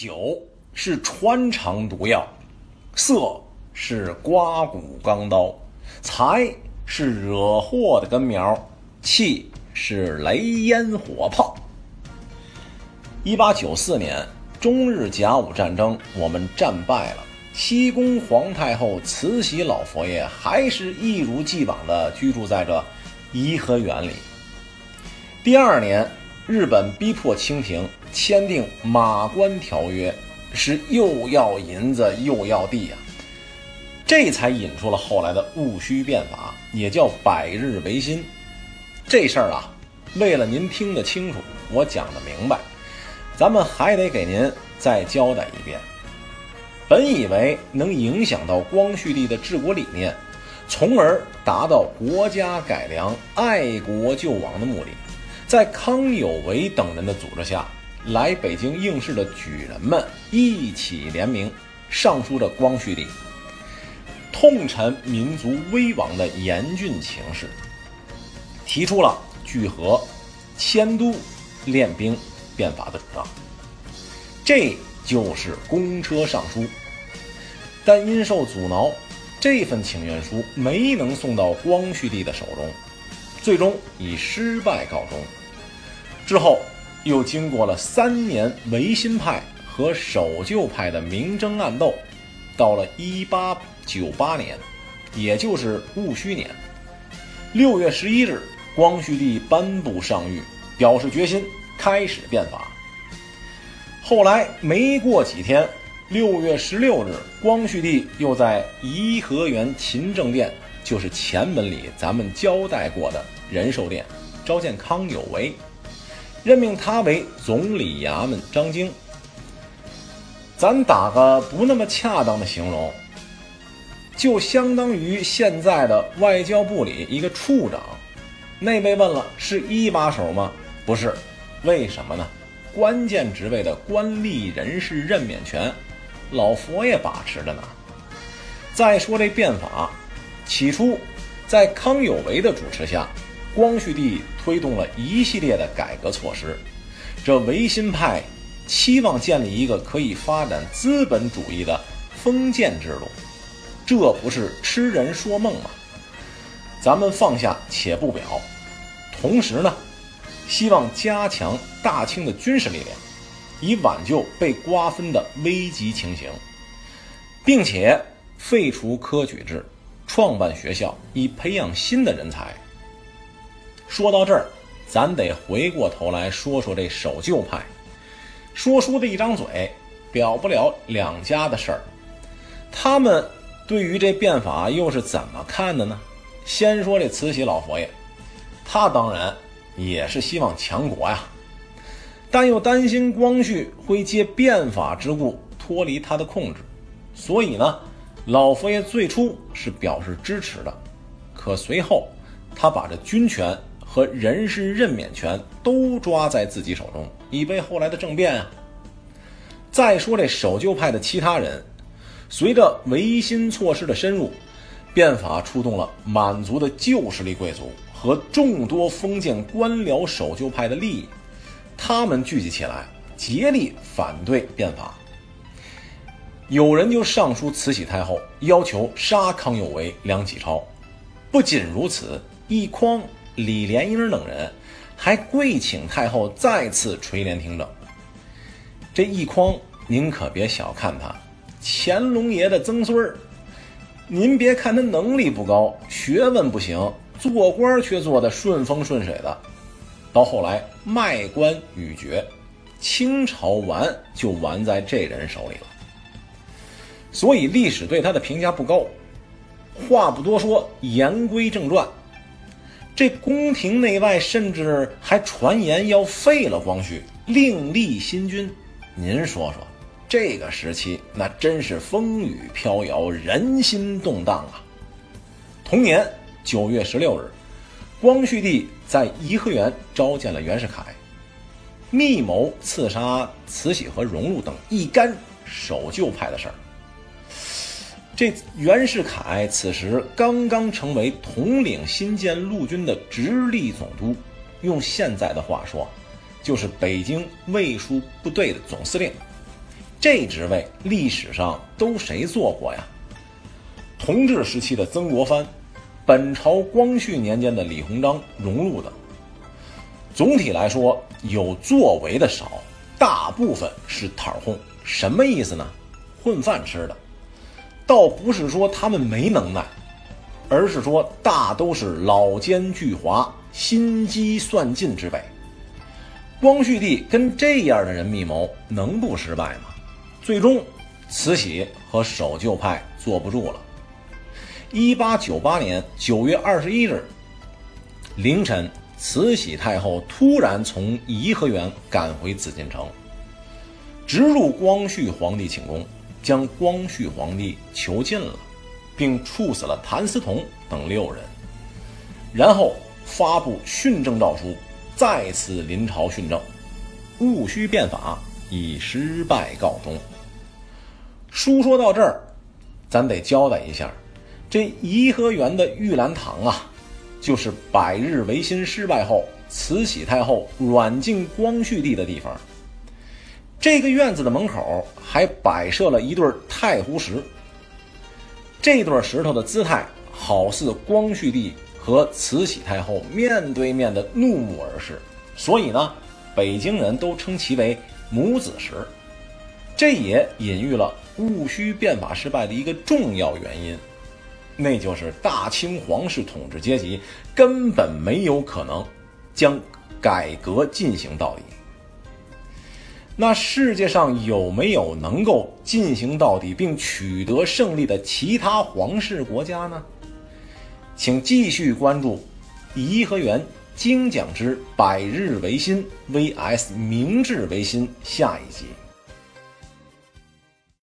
酒是穿肠毒药，色是刮骨钢刀，财是惹祸的根苗，气是雷烟火炮。一八九四年，中日甲午战争，我们战败了。西宫皇太后慈禧老佛爷还是一如既往地居住在这颐和园里。第二年，日本逼迫清廷签订《马关条约》，是又要银子又要地呀，这才引出了后来的戊戌变法，也叫百日维新。这事儿啊，为了您听得清楚，我讲得明白，咱们还得给您再交代一遍。本以为能影响到光绪帝的治国理念，从而达到国家改良、爱国救亡的目的，在康有为等人的组织下，来北京应试的举人们一起联名上书着光绪帝，痛陈民族危亡的严峻情势，提出了聚合、迁都、练兵、变法的主张。这。就是公车上书，但因受阻挠，这份请愿书没能送到光绪帝的手中，最终以失败告终。之后又经过了三年维新派和守旧派的明争暗斗，到了一八九八年，也就是戊戌年六月十一日，光绪帝颁布上谕，表示决心开始变法。后来没过几天，六月十六日，光绪帝又在颐和园勤政殿，就是前文里咱们交代过的仁寿殿，召见康有为，任命他为总理衙门张京。咱打个不那么恰当的形容，就相当于现在的外交部里一个处长。那位问了，是一把手吗？不是，为什么呢？关键职位的官吏人事任免权，老佛爷把持着呢。再说这变法，起初在康有为的主持下，光绪帝推动了一系列的改革措施。这维新派期望建立一个可以发展资本主义的封建制度，这不是痴人说梦吗？咱们放下且不表，同时呢。希望加强大清的军事力量，以挽救被瓜分的危急情形，并且废除科举制，创办学校，以培养新的人才。说到这儿，咱得回过头来说说这守旧派，说书的一张嘴，表不了两家的事儿。他们对于这变法又是怎么看的呢？先说这慈禧老佛爷，他当然。也是希望强国呀，但又担心光绪会借变法之故脱离他的控制，所以呢，老佛爷最初是表示支持的，可随后他把这军权和人事任免权都抓在自己手中，以备后来的政变啊。再说这守旧派的其他人，随着维新措施的深入，变法触动了满族的旧势力贵族。和众多封建官僚守旧派的利益，他们聚集起来，竭力反对变法。有人就上书慈禧太后，要求杀康有为、梁启超。不仅如此，一匡、李莲英等人还跪请太后再次垂帘听政。这奕匡，您可别小看他，乾隆爷的曾孙儿。您别看他能力不高，学问不行。做官却做得顺风顺水的，到后来卖官鬻爵，清朝完就完在这人手里了。所以历史对他的评价不高。话不多说，言归正传，这宫廷内外甚至还传言要废了光绪，另立新君。您说说，这个时期那真是风雨飘摇，人心动荡啊！同年。九月十六日，光绪帝在颐和园召见了袁世凯，密谋刺杀慈禧和荣禄等一干守旧派的事儿。这袁世凯此时刚刚成为统领新建陆军的直隶总督，用现在的话说，就是北京卫戍部队的总司令。这职位历史上都谁做过呀？同治时期的曾国藩，本朝光绪年间的李鸿章荣禄等。总体来说，有作为的少，大部分是讨混。什么意思呢？混饭吃的。倒不是说他们没能耐，而是说大都是老奸巨猾、心机算尽之辈。光绪帝跟这样的人密谋，能不失败吗？最终，慈禧和守旧派坐不住了。一八九八年九月二十一日凌晨，慈禧太后突然从颐和园赶回紫禁城，直入光绪皇帝寝宫，将光绪皇帝囚禁了，并处死了谭嗣同等六人，然后发布训政诏书，再次临朝训政，戊戌变法以失败告终。书说到这儿，咱得交代一下。这颐和园的玉兰堂啊，就是百日维新失败后，慈禧太后软禁光绪帝的地方。这个院子的门口还摆设了一对太湖石，这对石头的姿态好似光绪帝和慈禧太后面对面的怒目而视，所以呢，北京人都称其为母子石。这也隐喻了戊戌变法失败的一个重要原因。那就是大清皇室统治阶级根本没有可能将改革进行到底。那世界上有没有能够进行到底并取得胜利的其他皇室国家呢？请继续关注《颐和园精讲之百日维新 vs 明治维新》下一集。